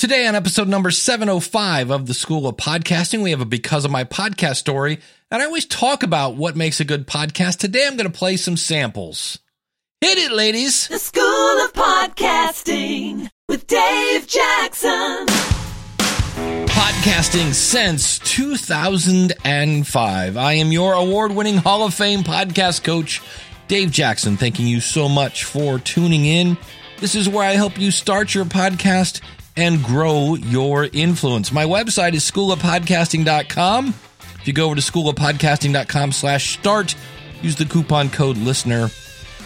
Today, on episode number 705 of the School of Podcasting, we have a Because of My Podcast story. And I always talk about what makes a good podcast. Today, I'm going to play some samples. Hit it, ladies. The School of Podcasting with Dave Jackson. Podcasting since 2005. I am your award winning Hall of Fame podcast coach, Dave Jackson. Thanking you so much for tuning in. This is where I help you start your podcast and grow your influence. My website is schoolofpodcasting.com. If you go over to schoolofpodcasting.com slash start, use the coupon code listener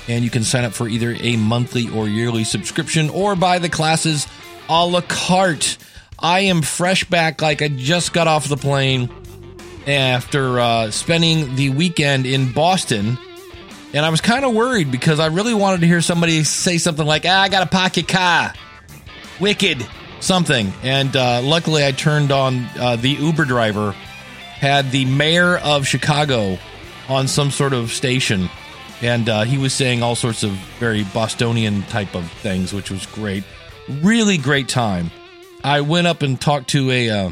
and you can sign up for either a monthly or yearly subscription or buy the classes a la carte. I am fresh back like I just got off the plane after uh, spending the weekend in Boston. And I was kind of worried because I really wanted to hear somebody say something like, ah, I got a pocket car. Wicked. Something. And uh, luckily I turned on uh, the Uber driver, had the mayor of Chicago on some sort of station and uh, he was saying all sorts of very Bostonian type of things, which was great. Really great time. I went up and talked to a uh,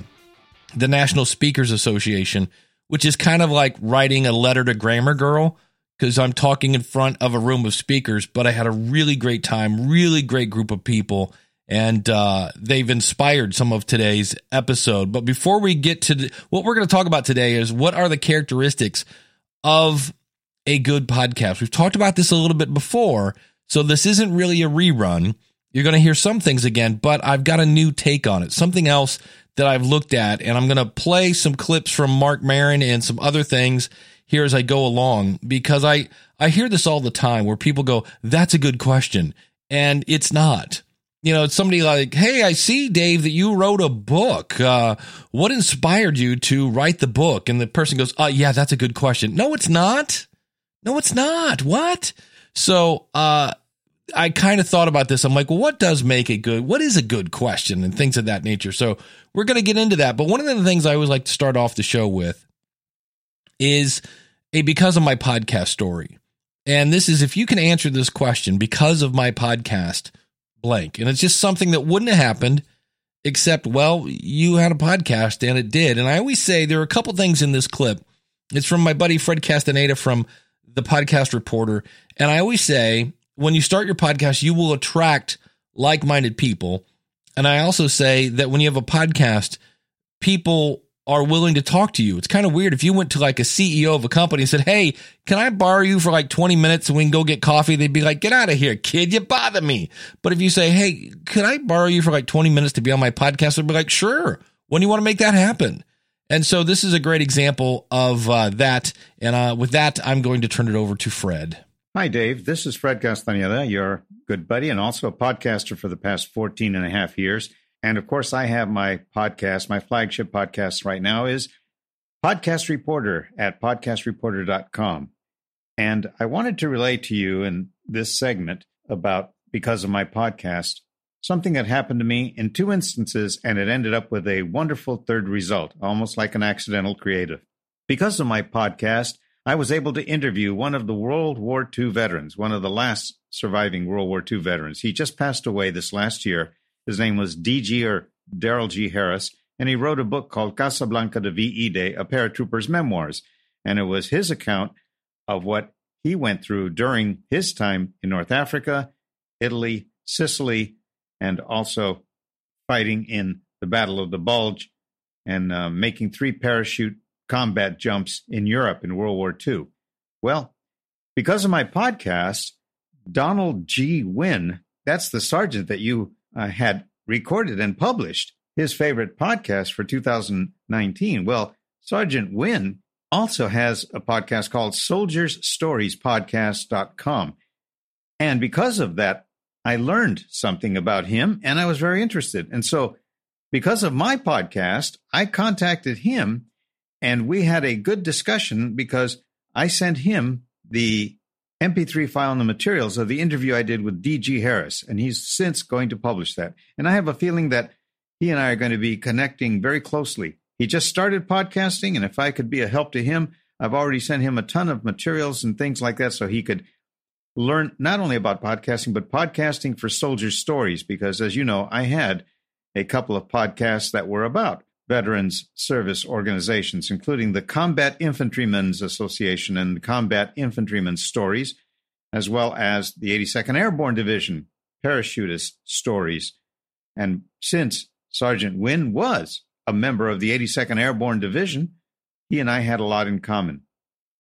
the National Speakers Association, which is kind of like writing a letter to Grammar Girl because I'm talking in front of a room of speakers. But I had a really great time, really great group of people, and uh, they've inspired some of today's episode. But before we get to what we're going to talk about today is what are the characteristics of a good podcast. We've talked about this a little bit before, so this isn't really a rerun. You're going to hear some things again, but I've got a new take on it. Something else that I've looked at, and I'm going to play some clips from Marc Maron and some other things here as I go along because I I hear this all the time where people go, "That's a good question," and it's not. You know, it's somebody like, "Hey, I see, Dave, that you wrote a book. Uh, what inspired you to write the book?" And the person goes, "Uh, yeah, that's a good question." No, it's not. No, it's not. What? So, uh, I kind of thought about this. I'm like, well, what does make it good? What is a good question and things of that nature? So we're going to get into that. But one of the things I always like to start off the show with is a because of my podcast story. And this is if you can answer this question because of my podcast blank. And it's just something that wouldn't have happened except, well, you had a podcast and it did. And I always say there are a couple things in this clip. It's from my buddy Fred Castaneda from the podcast reporter. And I always say, when you start your podcast, you will attract like minded people. And I also say that when you have a podcast, people are willing to talk to you. It's kind of weird if you went to like a CEO of a company and said, Hey, can I borrow you for like 20 minutes and we can go get coffee? They'd be like, Get out of here, kid. You bother me. But if you say, Hey, could I borrow you for like 20 minutes to be on my podcast? They'd be like, Sure. When do you want to make that happen? And so this is a great example of uh, that. And uh, with that, I'm going to turn it over to Fred. Hi, Dave. This is Fred Castaneda, your good buddy and also a podcaster for the past 14 and a half years. And of course, I have my podcast, my flagship podcast right now is Podcast Reporter at podcastreporter.com. And I wanted to relate to you in this segment about because of my podcast something that happened to me in two instances, and it ended up with a wonderful third result, almost like an accidental creative. Because of my podcast, I was able to interview one of the World War II veterans, one of the last surviving World War II veterans. He just passed away this last year. His name was DG or Daryl G. Harris, and he wrote a book called Casablanca de VE Day, a paratrooper's memoirs. And it was his account of what he went through during his time in North Africa, Italy, Sicily, and also fighting in the Battle of the Bulge and uh, making three parachute combat jumps in Europe in World War II. Well, because of my podcast, Donald G. Wynn, that's the sergeant that you uh, had recorded and published, his favorite podcast for 2019. Well, Sergeant Wynn also has a podcast called Soldiers Stories Podcast.com. And because of that I learned something about him and I was very interested. And so, because of my podcast, I contacted him and we had a good discussion because I sent him the MP3 file and the materials of the interview I did with DG Harris, and he's since going to publish that. And I have a feeling that he and I are going to be connecting very closely. He just started podcasting, and if I could be a help to him, I've already sent him a ton of materials and things like that so he could learn not only about podcasting, but podcasting for soldiers' stories. Because as you know, I had a couple of podcasts that were about veterans service organizations, including the Combat Infantrymen's Association and Combat Infantrymen's Stories, as well as the 82nd Airborne Division Parachutist Stories. And since Sergeant Wynn was a member of the 82nd Airborne Division, he and I had a lot in common.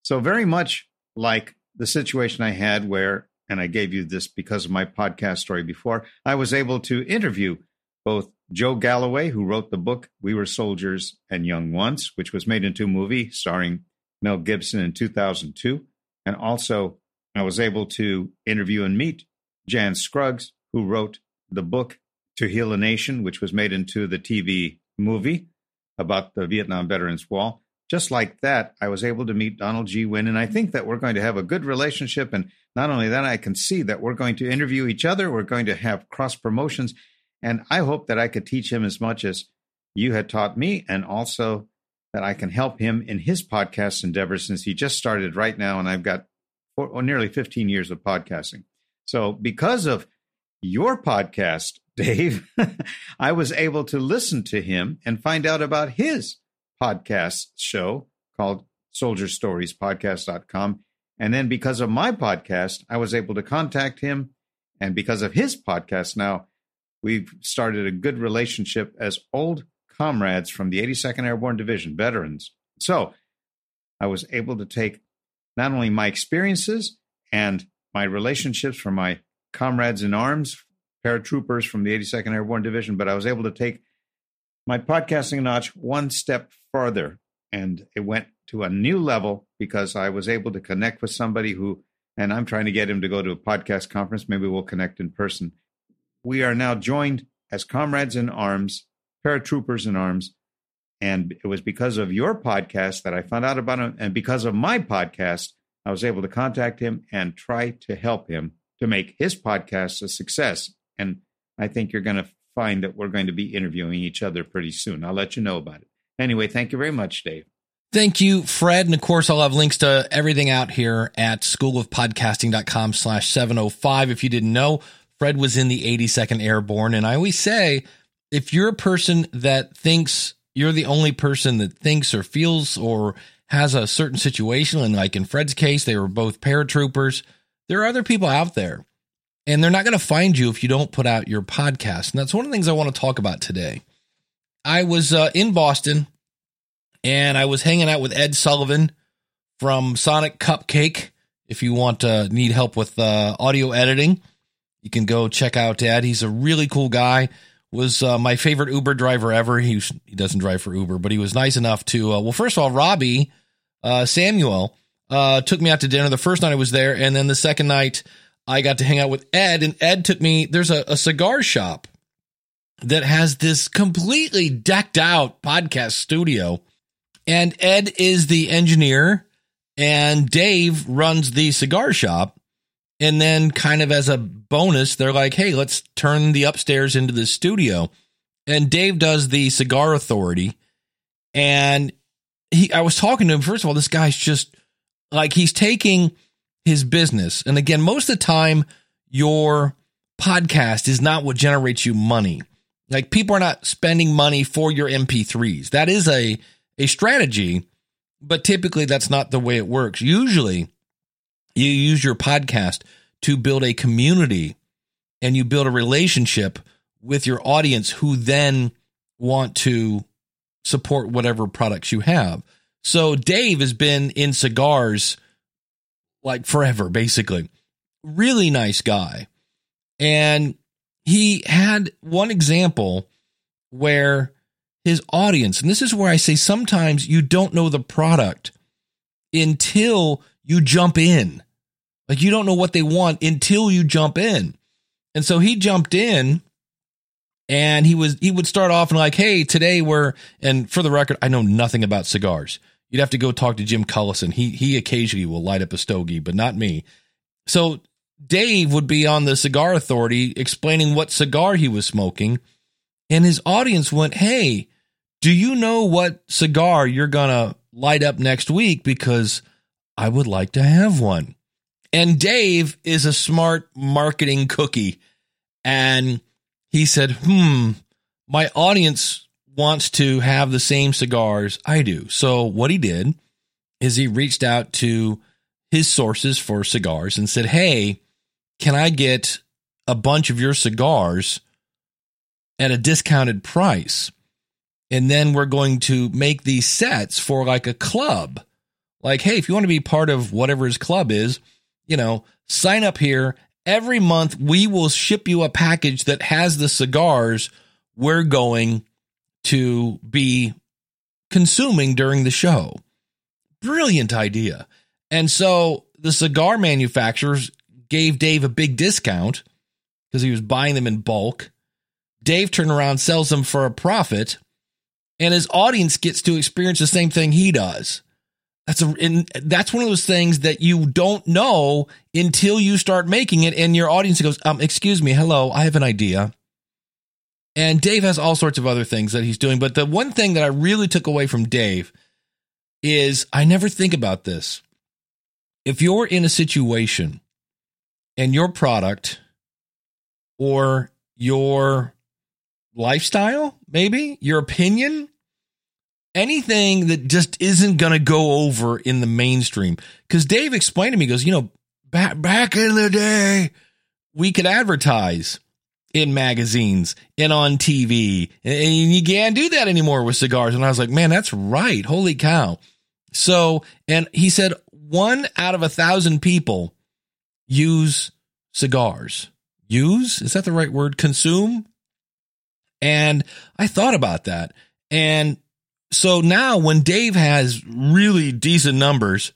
So, very much like the situation I had where, and I gave you this because of my podcast story before, I was able to interview both Joe Galloway, who wrote the book We Were Soldiers and Young Once, which was made into a movie starring Mel Gibson in 2002. And also, I was able to interview and meet Jan Scruggs, who wrote the book To Heal a Nation, which was made into the TV movie about the Vietnam Veterans Wall. Just like that, I was able to meet Donald G. Wynn, and I think that we're going to have a good relationship. And not only that, I can see that we're going to interview each other. We're going to have cross promotions. And I hope that I could teach him as much as you had taught me, and also that I can help him in his podcast endeavor since he just started right now. And I've got four, oh, nearly 15 years of podcasting. So, because of your podcast, Dave, I was able to listen to him and find out about his podcast show called Soldier Stories Podcast.com. And then because of my podcast, I was able to contact him. And because of his podcast now, we've started a good relationship as old comrades from the 82nd Airborne Division, veterans. So I was able to take not only my experiences and my relationships from my comrades in arms, paratroopers from the 82nd Airborne Division, but I was able to take my podcasting notch one step farther. And it went to a new level because I was able to connect with somebody who, and I'm trying to get him to go to a podcast conference. Maybe we'll connect in person. We are now joined as comrades in arms, paratroopers in arms. And it was because of your podcast that I found out about him. And because of my podcast, I was able to contact him and try to help him to make his podcast a success. And I think you're going to find that we're going to be interviewing each other pretty soon. I'll let you know about it. Anyway, thank you very much, Dave. Thank you, Fred. And of course, I'll have links to everything out here at schoolofpodcasting.com slash 705. If you didn't know, Fred was in the 82nd Airborne. And I always say, if you're a person that thinks you're the only person that thinks or feels or has a certain situation, and like in Fred's case, they were both paratroopers, there are other people out there. And they're not going to find you if you don't put out your podcast. And that's one of the things I want to talk about today. I was uh, in Boston and I was hanging out with Ed Sullivan from Sonic Cupcake. If you want to need help with uh, audio editing, you can go check out Ed. He's a really cool guy. Was uh, my favorite Uber driver ever. He was, he doesn't drive for Uber, but he was nice enough to. Uh, well, first of all, Robbie uh, Samuel uh, took me out to dinner the first night I was there, and then the second night I got to hang out with Ed, and Ed took me. There's a, a cigar shop that has this completely decked out podcast studio, and Ed is the engineer, and Dave runs the cigar shop. And then, kind of as a bonus, they're like, hey, let's turn the upstairs into the studio. And Dave does the cigar authority. And he, I was talking to him. First of all, this guy's just like, he's taking his business. And again, most of the time, your podcast is not what generates you money. Like people are not spending money for your MP3s. That is a, a strategy, but typically that's not the way it works. Usually, you use your podcast to build a community and you build a relationship with your audience who then want to support whatever products you have. So Dave has been in cigars like forever, basically. Really nice guy. And he had one example where his audience, and this is where I say sometimes you don't know the product until you jump in. Like you don't know what they want until you jump in. And so he jumped in and he was he would start off and like, hey, today we're and for the record, I know nothing about cigars. You'd have to go talk to Jim Collison. He he occasionally will light up a stogie, but not me. So Dave would be on the cigar authority explaining what cigar he was smoking, and his audience went, "Hey, do you know what cigar you're gonna light up next week? Because I would like to have one." And Dave is a smart marketing cookie. And he said, hmm, my audience wants to have the same cigars I do. So what he did is he reached out to his sources for cigars and said, Hey, can I get a bunch of your cigars at a discounted price? And then we're going to make these sets for like a club. Like, hey, if you want to be part of whatever his club is, you know, sign up here. Every month we will ship you a package that has the cigars we're going to be consuming during the show. Brilliant idea. And so the cigar manufacturers gave Dave a big discount because he was buying them in bulk. Dave turned around, sells them for a profit, and his audience gets to experience the same thing he does. That's a and that's one of those things that you don't know until you start making it, and your audience goes, um, excuse me, hello, I have an idea. And Dave has all sorts of other things that he's doing. But the one thing that I really took away from Dave is I never think about this. If you're in a situation and your product or your lifestyle, maybe your opinion, anything that just isn't going to go over in the mainstream. Because Dave explained to me, goes, you know, back, back in the day, we could advertise in magazines and on TV. And you can't do that anymore with cigars. And I was like, man, that's right. Holy cow. So, and he said one out of a thousand people use cigars. Use? Is that the right word? Consume? And I thought about that. And so now when Dave has really decent numbers,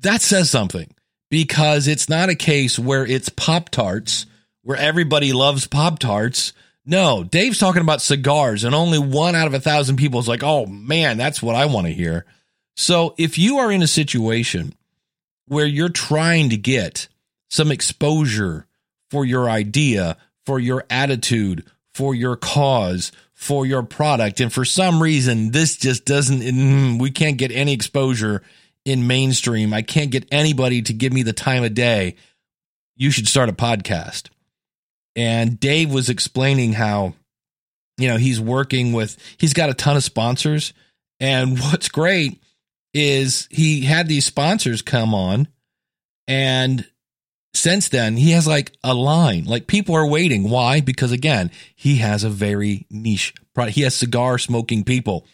that says something because it's not a case where it's Pop Tarts where everybody loves Pop Tarts. No, Dave's talking about cigars, and only one out of a thousand people is like, oh man, that's what I want to hear. So if you are in a situation where you're trying to get some exposure for your idea, for your attitude, for your cause, for your product, and for some reason this just doesn't, mm, we can't get any exposure in mainstream. I can't get anybody to give me the time of day. You should start a podcast and Dave was explaining how you know he's working with he's got a ton of sponsors and what's great is he had these sponsors come on and since then he has like a line. Like people are waiting. Why? Because again he has a very niche product he has cigar smoking people.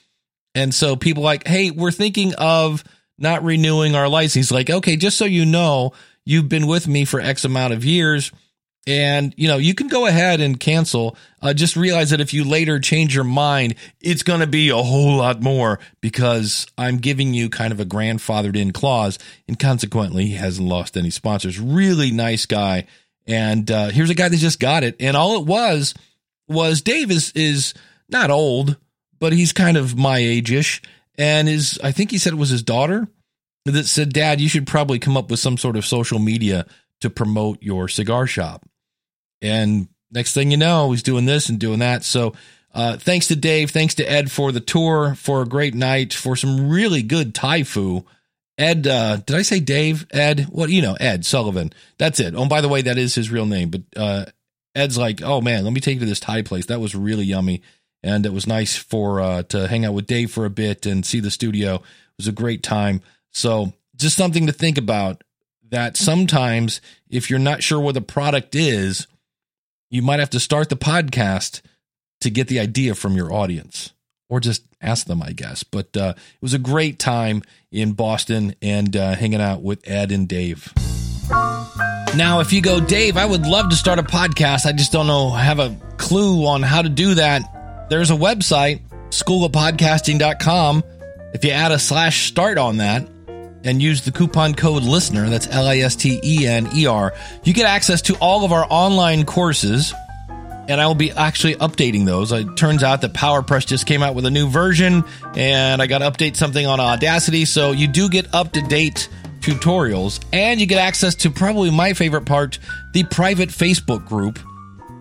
And so people like hey we're thinking of not renewing our license. He's like okay just so you know you've been with me for x amount of years and you know you can go ahead and cancel. Uh, just realize that if you later change your mind it's going to be a whole lot more because i'm giving you kind of a grandfathered in clause. And consequently he hasn't lost any sponsors. Really nice guy. And uh, here's a guy that just got it. And all it was was dave is, is not old but he's kind of my age-ish. And is i think he said it was his daughter that said dad you should probably come up with some sort of social media to promote your cigar shop and next thing you know, he's doing this and doing that. So, uh, thanks to Dave. Thanks to Ed for the tour, for a great night, for some really good Thai food. Ed, uh, did I say Dave? Ed? What, you know, Ed Sullivan. That's it. Oh, by the way, that is his real name. But uh, Ed's like, oh man, let me take you to this Thai place. That was really yummy. And it was nice for uh, to hang out with Dave for a bit and see the studio. It was a great time. So, just something to think about that sometimes if you're not sure what the product is, you might have to start the podcast to get the idea from your audience or just ask them, I guess. But uh, it was a great time in Boston and uh, hanging out with Ed and Dave. Now, if you go, Dave, I would love to start a podcast. I just don't know, have a clue on how to do that. There's a website, schoolofpodcasting.com. If you add a slash start on that, and use the coupon code listener that's l-i-s-t-e-n-e-r you get access to all of our online courses and i will be actually updating those. It turns out that powerpress just came out with a new version and i got to update something on audacity so you do get up to date tutorials and you get access to probably my favorite part the private facebook group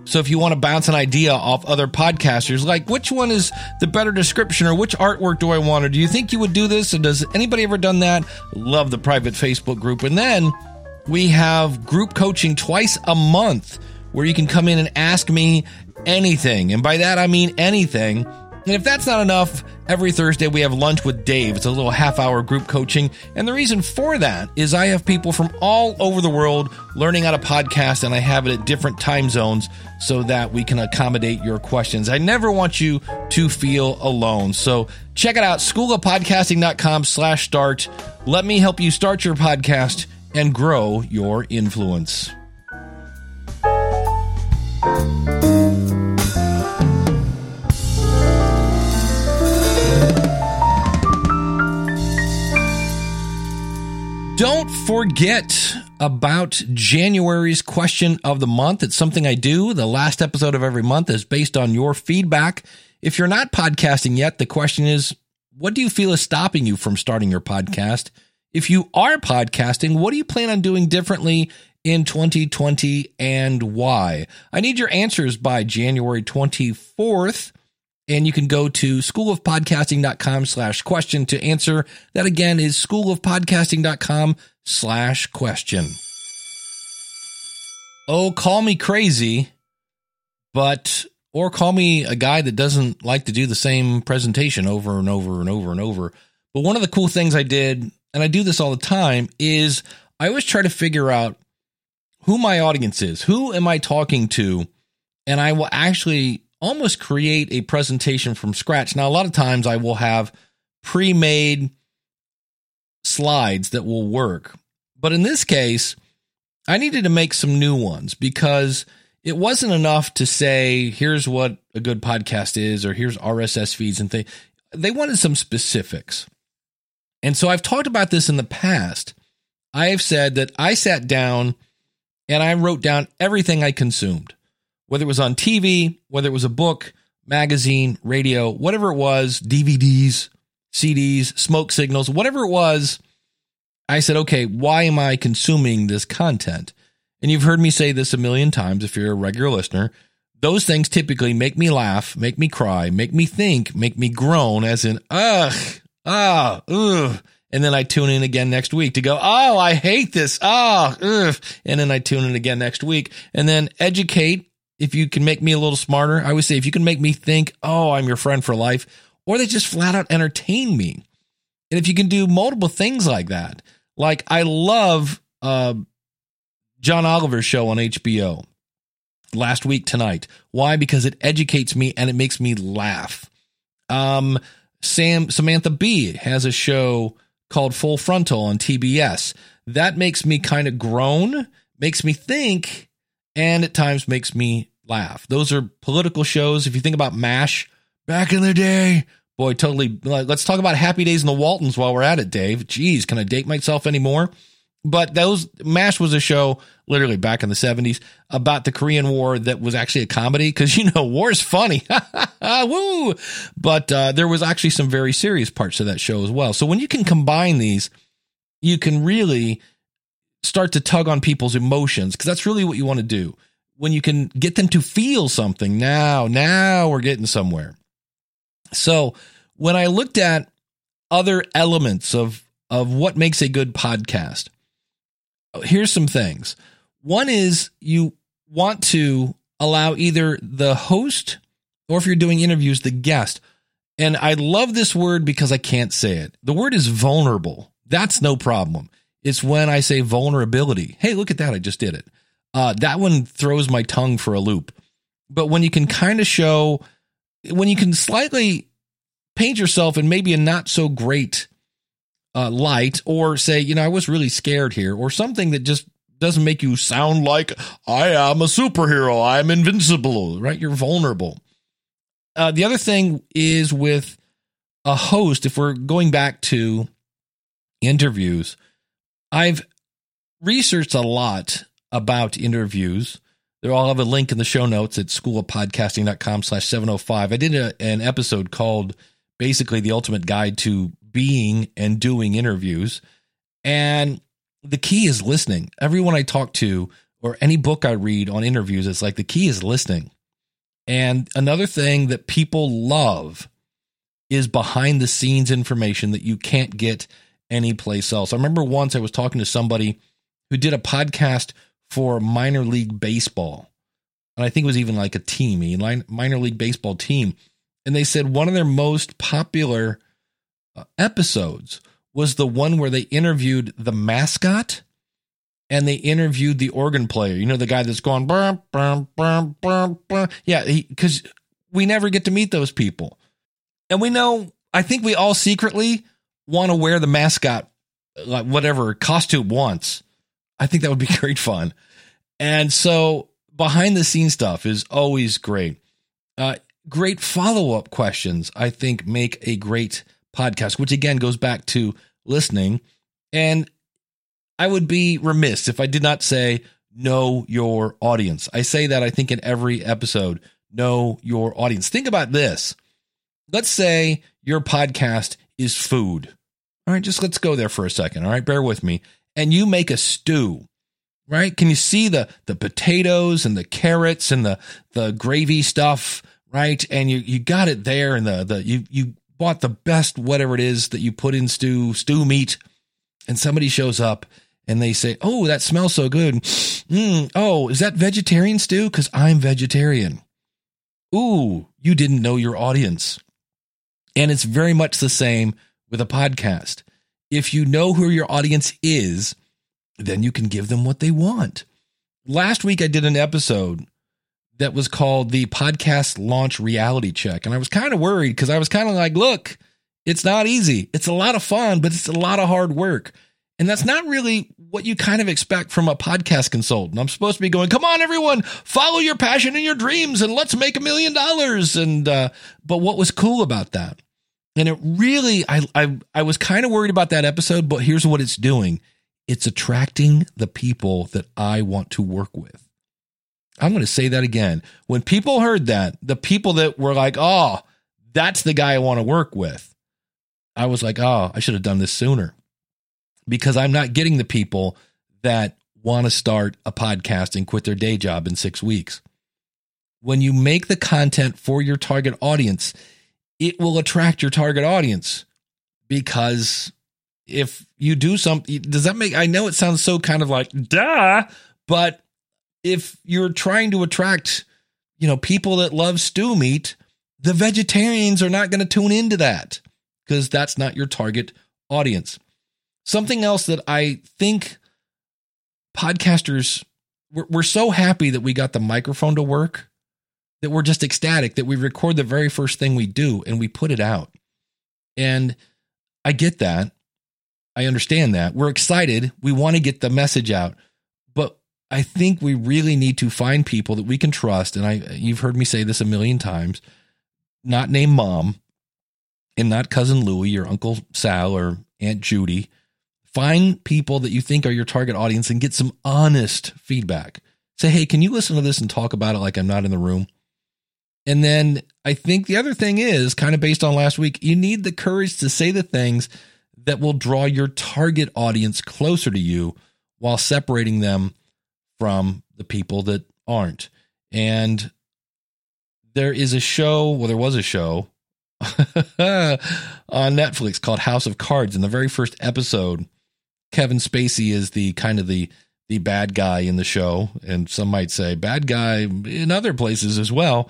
so if you want to bounce an idea off other podcasters, like which one is the better description or which artwork do I want? Or do you think you would do this? And does anybody ever done that? Love the private Facebook group. And then we have group coaching twice a month where you can come in and ask me anything. And by that, I mean anything. And if that's not enough, every Thursday we have lunch with Dave. It's a little half hour group coaching. And the reason for that is I have people from all over the world learning how to podcast, and I have it at different time zones so that we can accommodate your questions. I never want you to feel alone. So check it out, schoolofpodcasting.com slash start. Let me help you start your podcast and grow your influence. Don't forget about January's question of the month. It's something I do. The last episode of every month is based on your feedback. If you're not podcasting yet, the question is what do you feel is stopping you from starting your podcast? If you are podcasting, what do you plan on doing differently in 2020 and why? I need your answers by January 24th. And you can go to schoolofpodcasting.com slash question to answer. That again is schoolofpodcasting.com slash question. Oh, call me crazy, but, or call me a guy that doesn't like to do the same presentation over and over and over and over. But one of the cool things I did, and I do this all the time, is I always try to figure out who my audience is. Who am I talking to? And I will actually almost create a presentation from scratch. Now, a lot of times I will have pre made slides that will work. But in this case, I needed to make some new ones because it wasn't enough to say, here's what a good podcast is, or here's RSS feeds and things. They wanted some specifics. And so I've talked about this in the past. I have said that I sat down and I wrote down everything I consumed whether it was on TV, whether it was a book, magazine, radio, whatever it was, DVDs, CDs, smoke signals, whatever it was, I said, okay, why am I consuming this content? And you've heard me say this a million times if you're a regular listener. Those things typically make me laugh, make me cry, make me think, make me groan, as in, ugh, ah, ugh. And then I tune in again next week to go, oh, I hate this. Oh, ugh. And then I tune in again next week and then educate if you can make me a little smarter, I would say if you can make me think, oh, I'm your friend for life, or they just flat out entertain me. And if you can do multiple things like that, like I love uh, John Oliver's show on HBO last week tonight. Why? Because it educates me and it makes me laugh. Um, Sam Samantha Bee has a show called Full Frontal on TBS. That makes me kind of groan, makes me think, and at times makes me laugh. Those are political shows. If you think about MASH back in the day, boy, totally. Let's talk about Happy Days in the Waltons while we're at it, Dave. Geez, can I date myself anymore? But those MASH was a show literally back in the 70s about the Korean War that was actually a comedy because you know war is funny, woo! But uh, there was actually some very serious parts of that show as well. So when you can combine these, you can really start to tug on people's emotions because that's really what you want to do. When you can get them to feel something, now, now we're getting somewhere. So when I looked at other elements of of what makes a good podcast, here's some things. One is you want to allow either the host or if you're doing interviews, the guest. And I love this word because I can't say it. The word is vulnerable. That's no problem. It's when I say vulnerability. Hey, look at that. I just did it. Uh, that one throws my tongue for a loop. But when you can kind of show, when you can slightly paint yourself in maybe a not so great uh, light, or say, you know, I was really scared here, or something that just doesn't make you sound like I am a superhero, I'm invincible, right? You're vulnerable. Uh, the other thing is with a host, if we're going back to interviews, I've researched a lot about interviews. They'll all have a link in the show notes at schoolofpodcasting.com slash 705. I did a, an episode called basically the ultimate guide to being and doing interviews. And the key is listening. Everyone I talk to or any book I read on interviews, it's like the key is listening. And another thing that people love is behind the scenes information that you can't get anyplace else. I remember once I was talking to somebody who did a podcast for minor league baseball. and I think it was even like a team, a minor league baseball team. And they said one of their most popular uh, episodes was the one where they interviewed the mascot and they interviewed the organ player. You know, the guy that's going, burr, burr, burr, burr, burr. yeah, because we never get to meet those people. And we know, I think we all secretly want to wear the mascot, like whatever costume once. I think that would be great fun. And so behind the scenes stuff is always great. Uh, great follow up questions, I think, make a great podcast, which again goes back to listening. And I would be remiss if I did not say, know your audience. I say that, I think, in every episode. Know your audience. Think about this. Let's say your podcast is food. All right, just let's go there for a second. All right, bear with me. And you make a stew, right? Can you see the the potatoes and the carrots and the the gravy stuff, right? And you you got it there, and the the you you bought the best whatever it is that you put in stew stew meat, and somebody shows up and they say, "Oh, that smells so good." Mm, oh, is that vegetarian stew? Because I'm vegetarian. Ooh, you didn't know your audience, and it's very much the same with a podcast. If you know who your audience is, then you can give them what they want. Last week, I did an episode that was called the podcast launch reality check. And I was kind of worried because I was kind of like, look, it's not easy. It's a lot of fun, but it's a lot of hard work. And that's not really what you kind of expect from a podcast consultant. I'm supposed to be going, come on, everyone, follow your passion and your dreams and let's make a million dollars. And, uh, but what was cool about that and it really, I, I, I was kind of worried about that episode, but here's what it's doing it's attracting the people that I want to work with. I'm going to say that again. When people heard that, the people that were like, oh, that's the guy I want to work with, I was like, oh, I should have done this sooner because I'm not getting the people that want to start a podcast and quit their day job in six weeks. When you make the content for your target audience, it will attract your target audience because if you do something, does that make, I know it sounds so kind of like, duh, but if you're trying to attract, you know, people that love stew meat, the vegetarians are not going to tune into that because that's not your target audience. Something else that I think podcasters, we're, we're so happy that we got the microphone to work that we're just ecstatic that we record the very first thing we do and we put it out. And I get that. I understand that. We're excited. We want to get the message out. But I think we really need to find people that we can trust. And I you've heard me say this a million times, not name mom and not cousin Louie or Uncle Sal or Aunt Judy. Find people that you think are your target audience and get some honest feedback. Say, hey, can you listen to this and talk about it like I'm not in the room? And then I think the other thing is kind of based on last week, you need the courage to say the things that will draw your target audience closer to you while separating them from the people that aren't. And there is a show, well, there was a show on Netflix called House of Cards. In the very first episode, Kevin Spacey is the kind of the the bad guy in the show, and some might say bad guy in other places as well.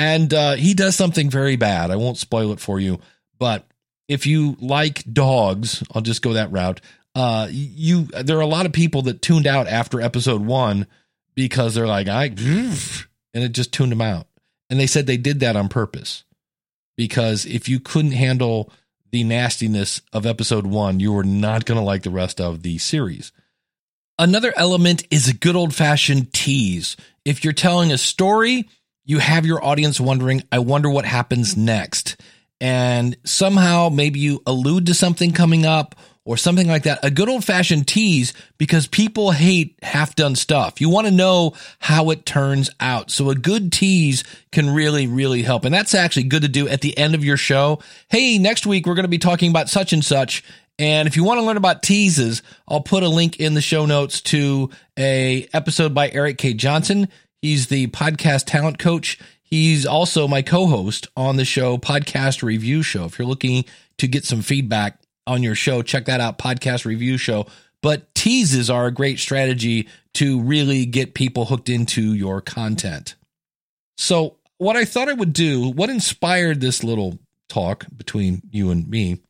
And uh, he does something very bad. I won't spoil it for you, but if you like dogs, I'll just go that route. Uh, you there are a lot of people that tuned out after episode one because they're like, I, and it just tuned them out. And they said they did that on purpose because if you couldn't handle the nastiness of episode one, you were not going to like the rest of the series. Another element is a good old fashioned tease. If you're telling a story, you have your audience wondering, I wonder what happens next. And somehow maybe you allude to something coming up or something like that. A good old fashioned tease because people hate half done stuff. You want to know how it turns out. So a good tease can really, really help. And that's actually good to do at the end of your show. Hey, next week we're going to be talking about such and such. And if you want to learn about teases, I'll put a link in the show notes to a episode by Erik K. Johnson. He's the podcast talent coach. He's also my co-host on the show Podcast Review Show. If you're looking to get some feedback on your show, check that out, Podcast Review Show. But teases are a great strategy to really get people hooked into your content. So, what I thought I would do, what inspired this little talk between you and me,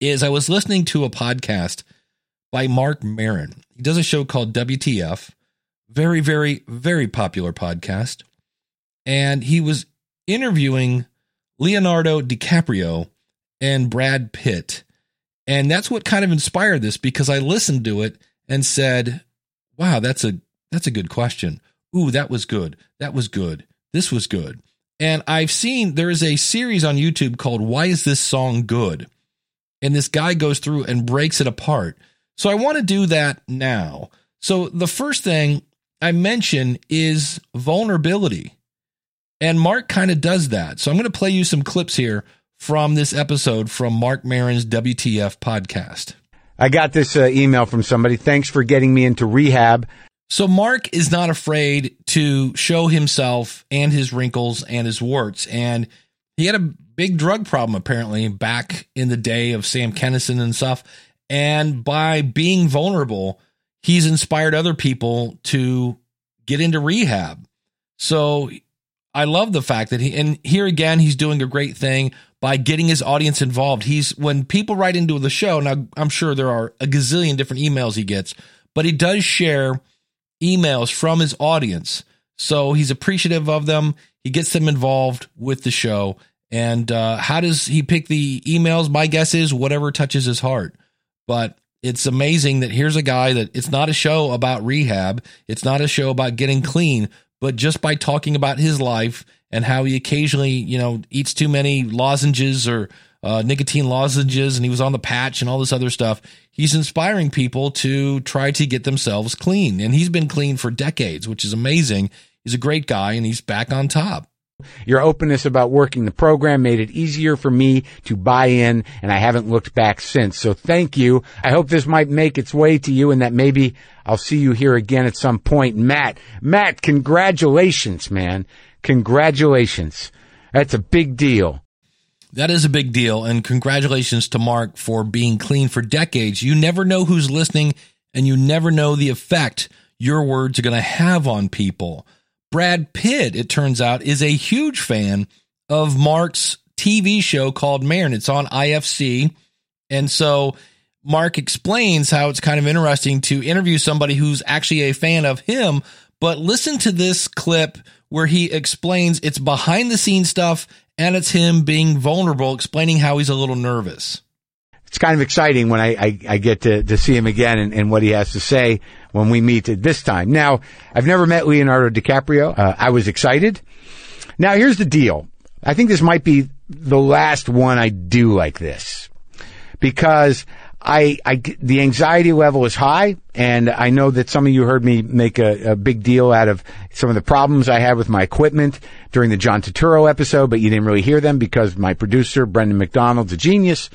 is I was listening to a podcast by Marc Maron. He does a show called WTF, very, very, very popular podcast. And he was interviewing Leonardo DiCaprio and Brad Pitt. And that's what kind of inspired this because I listened to it and said, "Wow, that's a that's a good question. Ooh, that was good. That was good. This was good." And I've seen there is a series on YouTube called Why is this song good? And this guy goes through and breaks it apart. So I want to do that now. So the first thing I mention is vulnerability. And Marc kind of does that. So I'm going to play you some clips here from this episode from Marc Maron's WTF podcast. I got this uh, email from somebody. Thanks for getting me into rehab. So Marc is not afraid to show himself and his wrinkles and his warts. And he had a big drug problem apparently back in the day of Sam Kinison and stuff. And by being vulnerable, he's inspired other people to get into rehab. So I love the fact that he, and here again, he's doing a great thing by getting his audience involved. He's, when people write into the show, now I'm sure there are a gazillion different emails he gets, but he does share emails from his audience. So he's appreciative of them. He gets them involved with the show. And uh, how does he pick the emails? My guess is whatever touches his heart. But it's amazing that here's a guy that it's not a show about rehab. It's not a show about getting clean, but just by talking about his life and how he occasionally, you know, eats too many lozenges or uh, nicotine lozenges and he was on the patch and all this other stuff, he's inspiring people to try to get themselves clean. And he's been clean for decades, which is amazing. He's a great guy and he's back on top. Your openness about working the program made it easier for me to buy in, and I haven't looked back since. So thank you. I hope this might make its way to you and that maybe I'll see you here again at some point. Matt, Matt, congratulations, man. Congratulations. That's a big deal. That is a big deal. And congratulations to Marc for being clean for decades. You never know who's listening and you never know the effect your words are going to have on people. Brad Pitt, it turns out, is a huge fan of Marc's TV show called Maron. It's on IFC. And so Marc explains how it's kind of interesting to interview somebody who's actually a fan of him. But listen to this clip where he explains it's behind the scenes stuff and it's him being vulnerable, explaining how he's a little nervous. It's kind of exciting when I, I, I get to, to see him again and, and what he has to say when we meet at this time. Now, I've never met Leonardo DiCaprio. Uh, I was excited. Now, here's the deal. I think this might be the last one I do like this because I, I, the anxiety level is high, and I know that some of you heard me make a, a, big deal out of some of the problems I had with my equipment during the John Turturro episode, but you didn't really hear them because my producer, Brendan McDonald's a genius.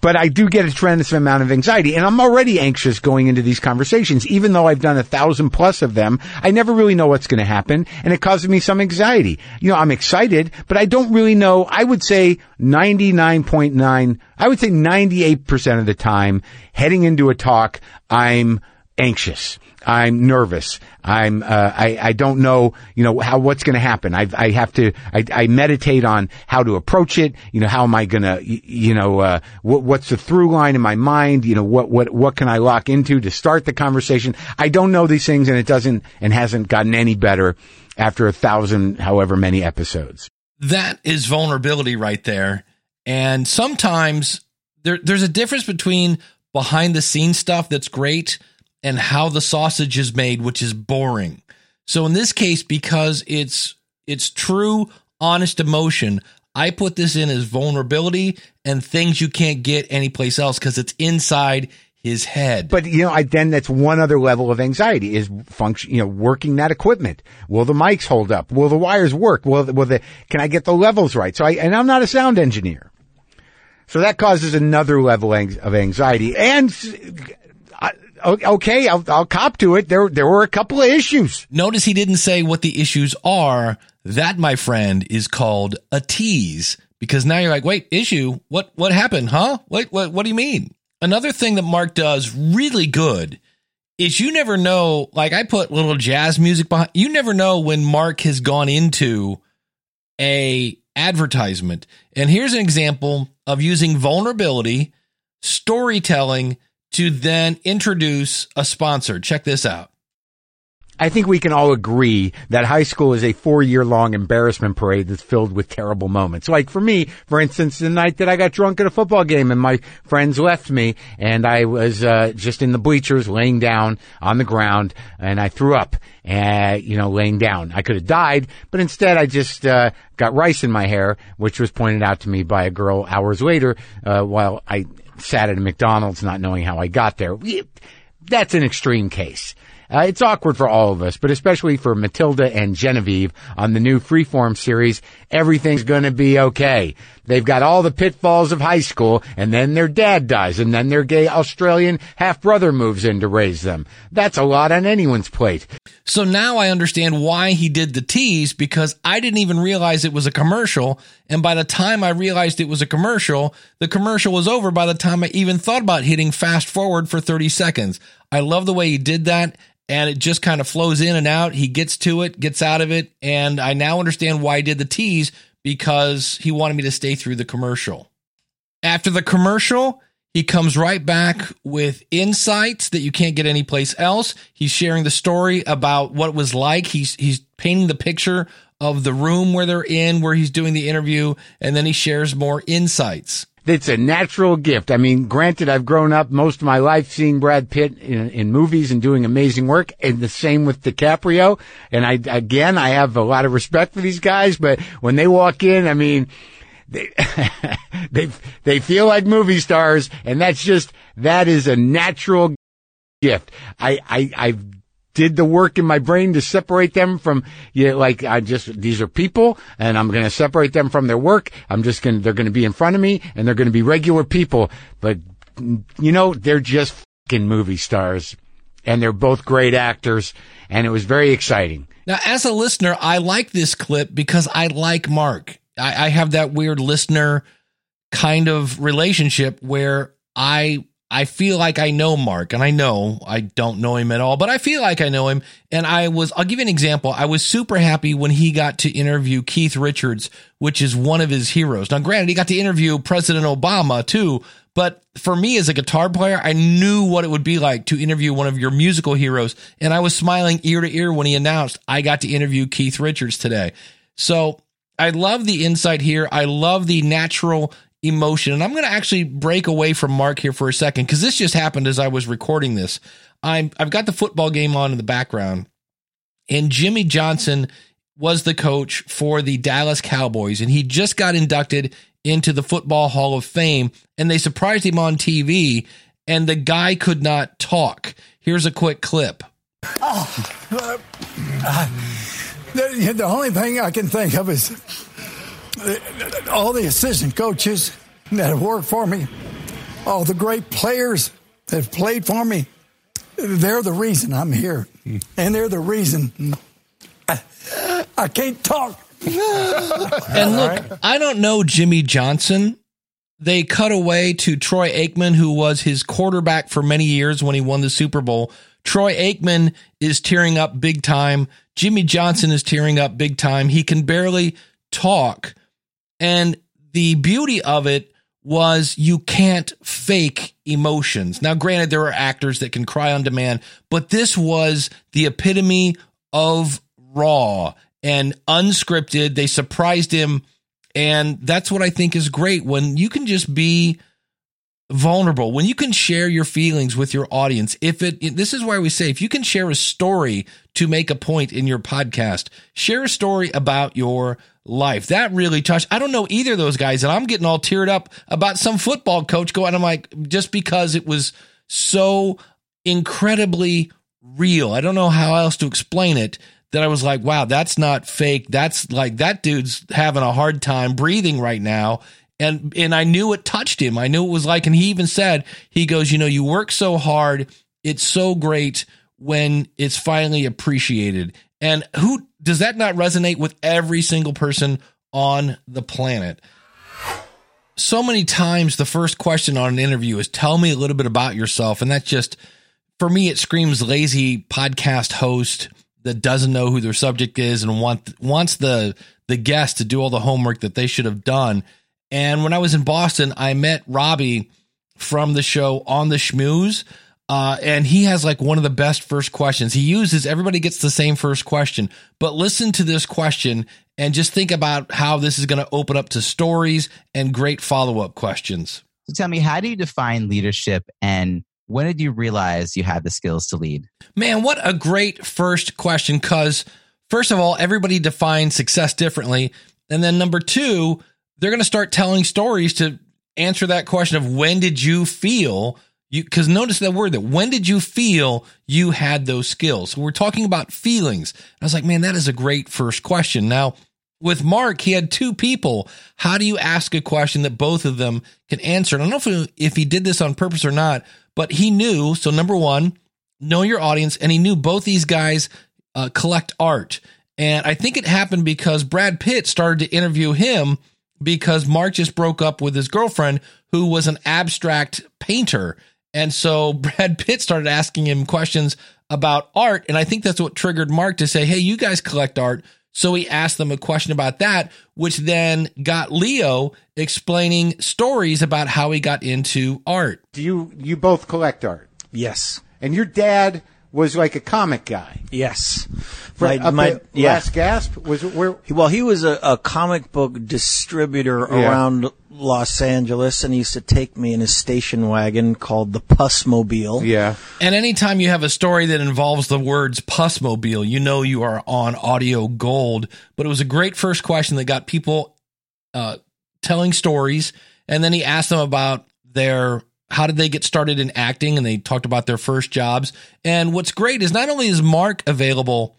But I do get a tremendous amount of anxiety and I'm already anxious going into these conversations. Even though I've done a thousand plus of them, I never really know what's going to happen and it causes me some anxiety. You know, I'm excited, but I don't really know. I would say 99.9, I would say 98% of the time heading into a talk, I'm anxious. I'm nervous. I'm, uh, I, I don't know, you know, how, what's going to happen. I, I have to, I, I meditate on how to approach it. You know, how am I going to, you know, uh, what, what's the through line in my mind? You know, what, what, what can I lock into to start the conversation? I don't know these things and it doesn't and hasn't gotten any better after a thousand, however many episodes. That is vulnerability right there. And sometimes there, there's a difference between behind the scenes stuff that's great and how the sausage is made, which is boring. So in this case, because it's it's true, honest emotion, I put this in as vulnerability and things you can't get anyplace else because it's inside his head. But you know, I, then that's one other level of anxiety is function, you know, working that equipment. Will the mics hold up? Will the wires work? Will, will the, can I get the levels right? So I, and I'm not a sound engineer. So that causes another level of anxiety. And okay, I'll, I'll cop to it. There, there were a couple of issues. Notice he didn't say what the issues are. That, my friend, is called a tease because now you're like, wait, issue? What, what happened? Huh? Wait, what, what do you mean? Another thing that Marc does really good is you never know. Like I put little jazz music behind. You never know when Marc has gone into a advertisement. And here's an example of using vulnerability, storytelling to then introduce a sponsor. Check this out. I think we can all agree that high school is a four year long embarrassment parade that's filled with terrible moments. Like for me, for instance, the night that I got drunk at a football game and my friends left me and I was, uh, just in the bleachers laying down on the ground and I threw up, uh, you know, laying down. I could have died, but instead I just, uh, got rice in my hair, which was pointed out to me by a girl hours later, uh, while I sat at a McDonald's not knowing how I got there. That's an extreme case. Uh, it's awkward for all of us, but especially for Matilda and Genevieve on the new Freeform series. Everything's going to be okay. They've got all the pitfalls of high school, and then their dad dies, and then their gay Australian half brother moves in to raise them. That's a lot on anyone's plate. So now I understand why he did the tease because I didn't even realize it was a commercial. And by the time I realized it was a commercial, the commercial was over by the time I even thought about hitting fast forward for 30 seconds. I love the way he did that and it just kind of flows in and out. He gets to it, gets out of it, and I now understand why he did the tease because he wanted me to stay through the commercial. After the commercial, he comes right back with insights that you can't get anyplace else. He's sharing the story about what it was like. He's he's painting the picture of the room where they're in, where he's doing the interview, and then he shares more insights. It's a natural gift. I mean, granted, I've grown up most of my life seeing Brad Pitt in, in movies and doing amazing work, and the same with DiCaprio. And I, again, I have a lot of respect for these guys, but when they walk in, I mean, they, they, they feel like movie stars, and that's just, that is a natural gift. I, I, I've did the work in my brain to separate them from, you know, like, I just, these are people and I'm going to separate them from their work. I'm just going to, they're going to be in front of me and they're going to be regular people. But, you know, they're just fucking movie stars and they're both great actors and it was very exciting. Now, as a listener, I like this clip because I like Marc. I, I have that weird listener kind of relationship where I I feel like I know Marc, and I know I don't know him at all, but I feel like I know him. And I was, I'll give you an example. I was super happy when he got to interview Keith Richards, which is one of his heroes. Now, granted, he got to interview President Obama too, but for me as a guitar player, I knew what it would be like to interview one of your musical heroes. And I was smiling ear to ear when he announced I got to interview Keith Richards today. So I love the insight here. I love the natural emotion. And I'm going to actually break away from Marc here for a second because this just happened as I was recording this. I'm I've got the football game on in the background, and Jimmy Johnson was the coach for the Dallas Cowboys, and he just got inducted into the Football Hall of Fame, and they surprised him on TV, and the guy could not talk. Here's a quick clip. Oh, uh, uh, the, the only thing I can think of is all the assistant coaches that have worked for me, all the great players that have played for me, they're the reason I'm here. Hmm. And they're the reason I, I can't talk. and look, I don't know Jimmy Johnson. They cut away to Troy Aikman, who was his quarterback for many years when he won the Super Bowl. Troy Aikman is tearing up big time. Jimmy Johnson is tearing up big time. He can barely talk. And the beauty of it was you can't fake emotions. Now, granted, there are actors that can cry on demand, but this was the epitome of raw and unscripted. They surprised him. And that's what I think is great when you can just be vulnerable, when you can share your feelings with your audience. If it, this is why we say, if you can share a story to make a point in your podcast, share a story about your life. That really touched. I don't know either of those guys, and I'm getting all teared up about some football coach going. I'm like, just because it was so incredibly real. I don't know how else to explain it. That I was like, wow, that's not fake. That's like that dude's having a hard time breathing right now. And and I knew it touched him. I knew it was like, and he even said, he goes, you know, you work so hard. It's so great when it's finally appreciated. And who does that not resonate with every single person on the planet? So many times the first question on an interview is tell me a little bit about yourself. And that just for me, it screams lazy podcast host that doesn't know who their subject is and want wants the the guest to do all the homework that they should have done. And when I was in Boston, I met Robbie from the show on the Schmooze. Uh, and he has like one of the best first questions. He uses everybody gets the same first question, but listen to this question and just think about how this is going to open up to stories and great follow up questions. So tell me, how do you define leadership and when did you realize you had the skills to lead? Man, what a great first question. Because, first of all, everybody defines success differently. And then, number two, they're going to start telling stories to answer that question of when did you feel you because notice that word that when did you feel you had those skills? So we're talking about feelings. I was like man that is a great first question. Now with Marc he had two people. How do you ask a question that both of them can answer? And i don't know if, if he did this on purpose or not but he knew so number one know your audience and he knew both these guys uh, collect art. And i think it happened because brad pitt started to interview him because Marc just broke up with his girlfriend who was an abstract painter. And so Brad Pitt started asking him questions about art. And I think that's what triggered Mark to say, Hey, you guys collect art. So he asked them a question about that, which then got Leo explaining stories about how he got into art. Do you you both collect art? Yes. And your dad was like a comic guy. Yes. For, My- up my- yeah. Last Gasp was where Well, he was a, a comic book distributor Yeah. around Los Angeles, and he used to take me in his station wagon called the Pussmobile. yeah. And anytime you have a story that involves the words Pussmobile, you know you are on audio gold. But it was a great first question that got people uh, telling stories. And then he asked them about their how did they get started in acting, and they talked about their first jobs. And what's great is not only is Marc available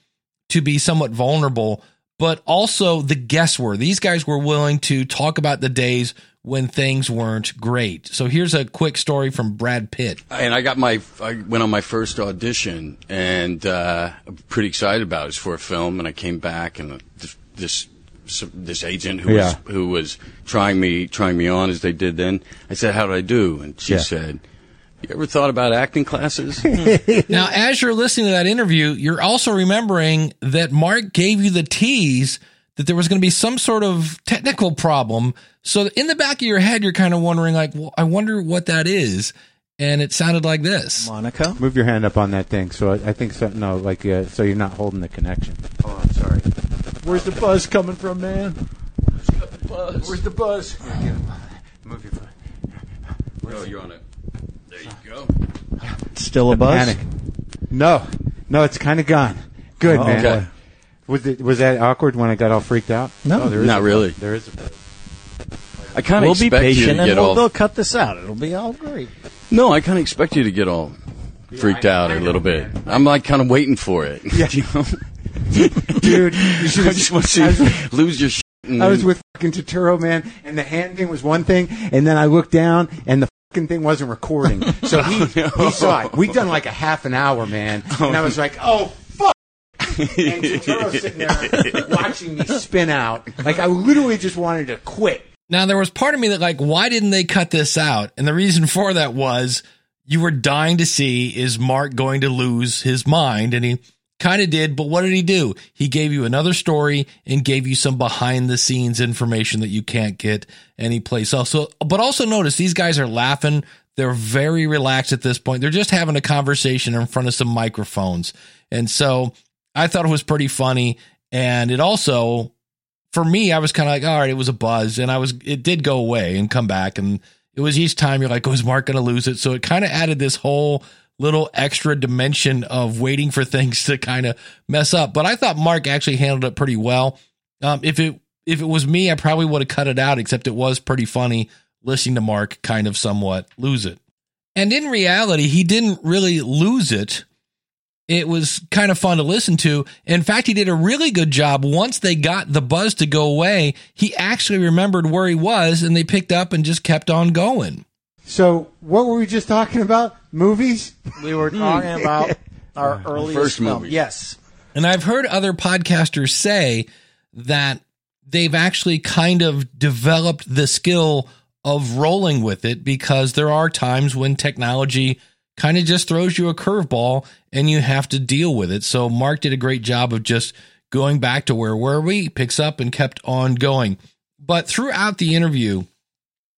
to be somewhat vulnerable, but also the guests were. These guys were willing to talk about the days when things weren't great. So here's a quick story from Brad Pitt. And I got my, I went on my first audition, and uh, I'm pretty excited about it. It's for a film, and I came back, and this this, this agent who Yeah. was who was trying me trying me on as they did then. I said, "How did I do?" And she Yeah. said, "You ever thought about acting classes?" Now, as you're listening to that interview, you're also remembering that Mark gave you the tease that there was going to be some sort of technical problem. So in the back of your head, you're kind of wondering, like, well, I wonder what that is. And it sounded like this. Monica? Move your hand up on that thing. So I, I think so. No, like uh, so you're not holding the connection. Oh, I'm sorry. Where's the buzz coming from, man? Where's the buzz? Move your foot. oh, you're on it. There you go. Still a buzz? Panic. No, no, it's kind of gone. Good Oh, man. okay. Was it was that awkward when I got all freaked out? No. Oh, there is Not a- really. There is. A, I kind of We'll be expect you patient to and get we'll, all. they'll cut this out. It'll be all great. No, I kind of expect you to get all freaked I- out I a little bit. man. I'm like kind of waiting for it. Yeah. you know? dude, you should I just want to see was- lose your shit. I was with fucking Tarantino, man, and the hand thing was one thing, and then I looked down, and the fucking thing wasn't recording. So he oh, he saw it. We'd done like a half an hour, man, and I was like, oh fuck. and Tarantino's sitting there watching me spin out. Like I literally just wanted to quit. Now, there was part of me that, like, why didn't they cut this out? And the reason for that was you were dying to see is Marc going to lose his mind? And he kind of did, but what did he do? He gave you another story and gave you some behind the scenes information that you can't get anyplace else. So, but also notice these guys are laughing. They're very relaxed at this point. They're just having a conversation in front of some microphones. And so I thought it was pretty funny. And it also, for me, I was kind of like, all right, it was a buzz, and I was, it did go away and come back, and it was each time you're like, oh, is Marc going to lose it? So it kind of added this whole little extra dimension of waiting for things to kind of mess up. But I thought Marc actually handled it pretty well. Um, if it if it was me, I probably would have cut it out. Except it was pretty funny listening to Marc kind of somewhat lose it. And in reality, he didn't really lose it it was kind of fun to listen to. In fact, he did a really good job. Once they got the buzz to go away, he actually remembered where he was and they picked up and just kept on going. So what were we just talking about? Movies? We were talking about our earliest First film. movie. Yes. And I've heard other podcasters say that they've actually kind of developed the skill of rolling with it because there are times when technology kind of just throws you a curveball and you have to deal with it. So Marc did a great job of just going back to where were we, picks up and kept on going. But throughout the interview,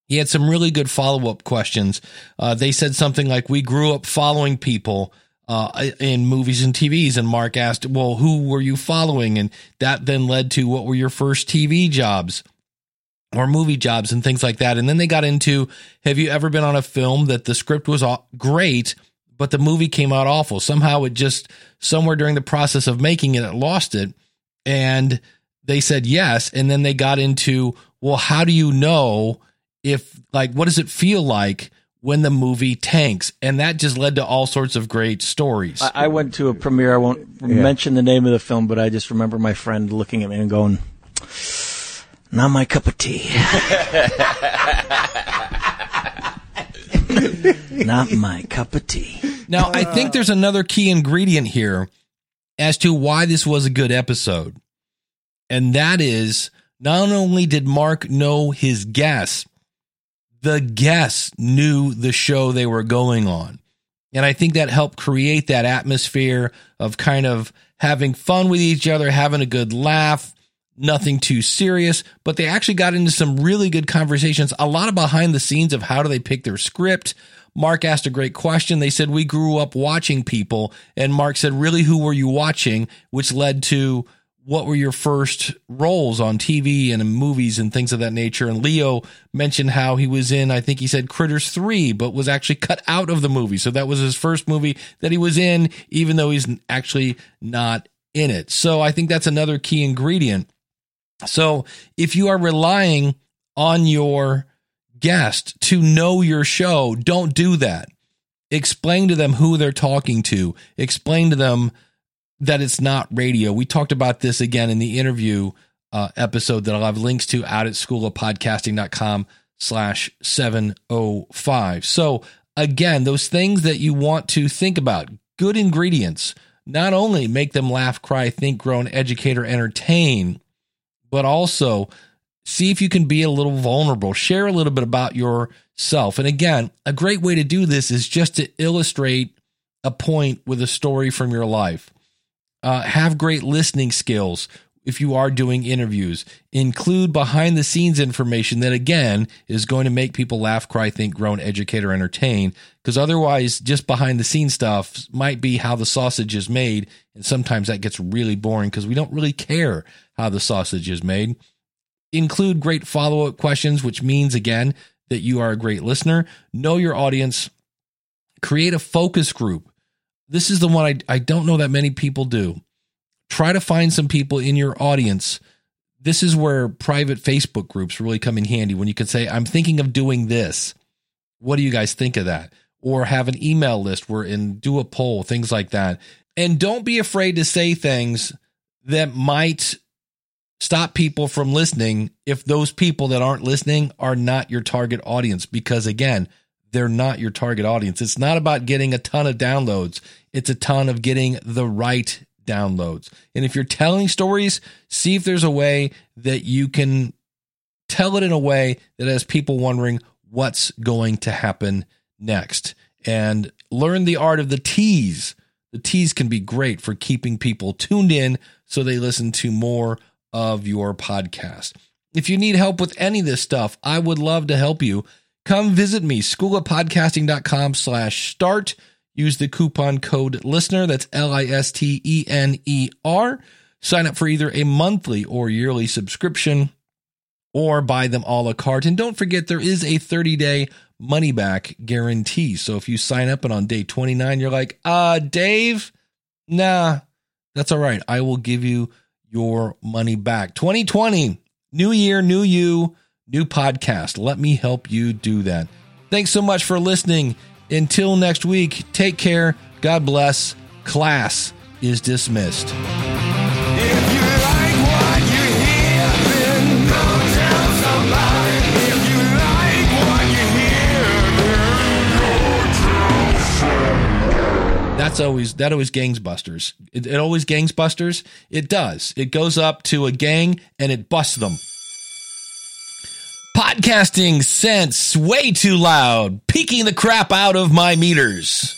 he had some really good follow up questions. Uh, they said something like, We grew up following people uh, in movies and TVs. And Marc asked, Well, who were you following? And that then led to what were your first TV jobs? Or movie jobs and things like that. And then they got into Have you ever been on a film that the script was great, but the movie came out awful? Somehow it just, somewhere during the process of making it, it lost it. And they said yes. And then they got into, Well, how do you know if, like, what does it feel like? when the movie tanks. And that just led to all sorts of great stories. I, I went to a premiere. I won't yeah. mention the name of the film, but I just remember my friend looking at me and going, not my cup of tea. not my cup of tea. Now, I think there's another key ingredient here as to why this was a good episode. And that is not only did Marc know his guests, the guests knew the show they were going on. And I think that helped create that atmosphere of kind of having fun with each other, having a good laugh, nothing too serious. But they actually got into some really good conversations, a lot of behind the scenes of how do they pick their script. Marc asked a great question. They said, We grew up watching people. And Marc said, Really, who were you watching? Which led to what were your first roles on TV and in movies and things of that nature? And Leo mentioned how he was in, I think he said Critters 3, but was actually cut out of the movie. So that was his first movie that he was in, even though he's actually not in it. So I think that's another key ingredient. So if you are relying on your guest to know your show, don't do that. Explain to them who they're talking to. Explain to them that it's not radio. We talked about this again in the interview uh, episode that I'll have links to out at schoolofpodcasting.com slash 705. So again, those things that you want to think about, good ingredients, not only make them laugh, cry, think, grow, and educate or entertain, but also see if you can be a little vulnerable, share a little bit about yourself. And again, a great way to do this is just to illustrate a point with a story from your life. Uh, have great listening skills if you are doing interviews. Include behind the scenes information that, again, is going to make people laugh, cry, think, groan, educate, or entertain. Because otherwise, just behind the scenes stuff might be how the sausage is made. And sometimes that gets really boring because we don't really care how the sausage is made. Include great follow up questions, which means, again, that you are a great listener. Know your audience. Create a focus group this is the one I, I don't know that many people do. Try to find some people in your audience. This is where private Facebook groups really come in handy when you can say, I'm thinking of doing this. What do you guys think of that? Or have an email list where and do a poll, things like that. And don't be afraid to say things that might stop people from listening if those people that aren't listening are not your target audience. Because again, they're not your target audience. It's not about getting a ton of downloads, it's a ton of getting the right downloads. And if you're telling stories, see if there's a way that you can tell it in a way that has people wondering what's going to happen next. And learn the art of the tease. The tease can be great for keeping people tuned in so they listen to more of your podcast. If you need help with any of this stuff, I would love to help you come visit me, schoolofpodcasting.com slash start. Use the coupon code listener. That's L I S T E N E R. Sign up for either a monthly or yearly subscription or buy them a la carte. And don't forget, there is a 30 day money back guarantee. So if you sign up and on day 29, you're like, uh, Dave, nah, that's all right. I will give you your money back. 2020, new year, new you new podcast. Let me help you do that. Thanks so much for listening. Until next week, take care. God bless. Class is dismissed. That's always that always gangsbusters. It, it always gangsbusters. It does. It goes up to a gang and it busts them. Podcasting sense way too loud, peaking the crap out of my meters.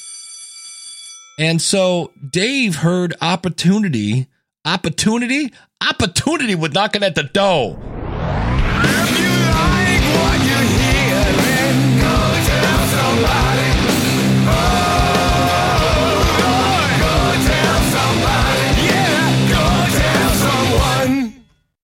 And so Dave heard opportunity, opportunity, opportunity with knocking at the door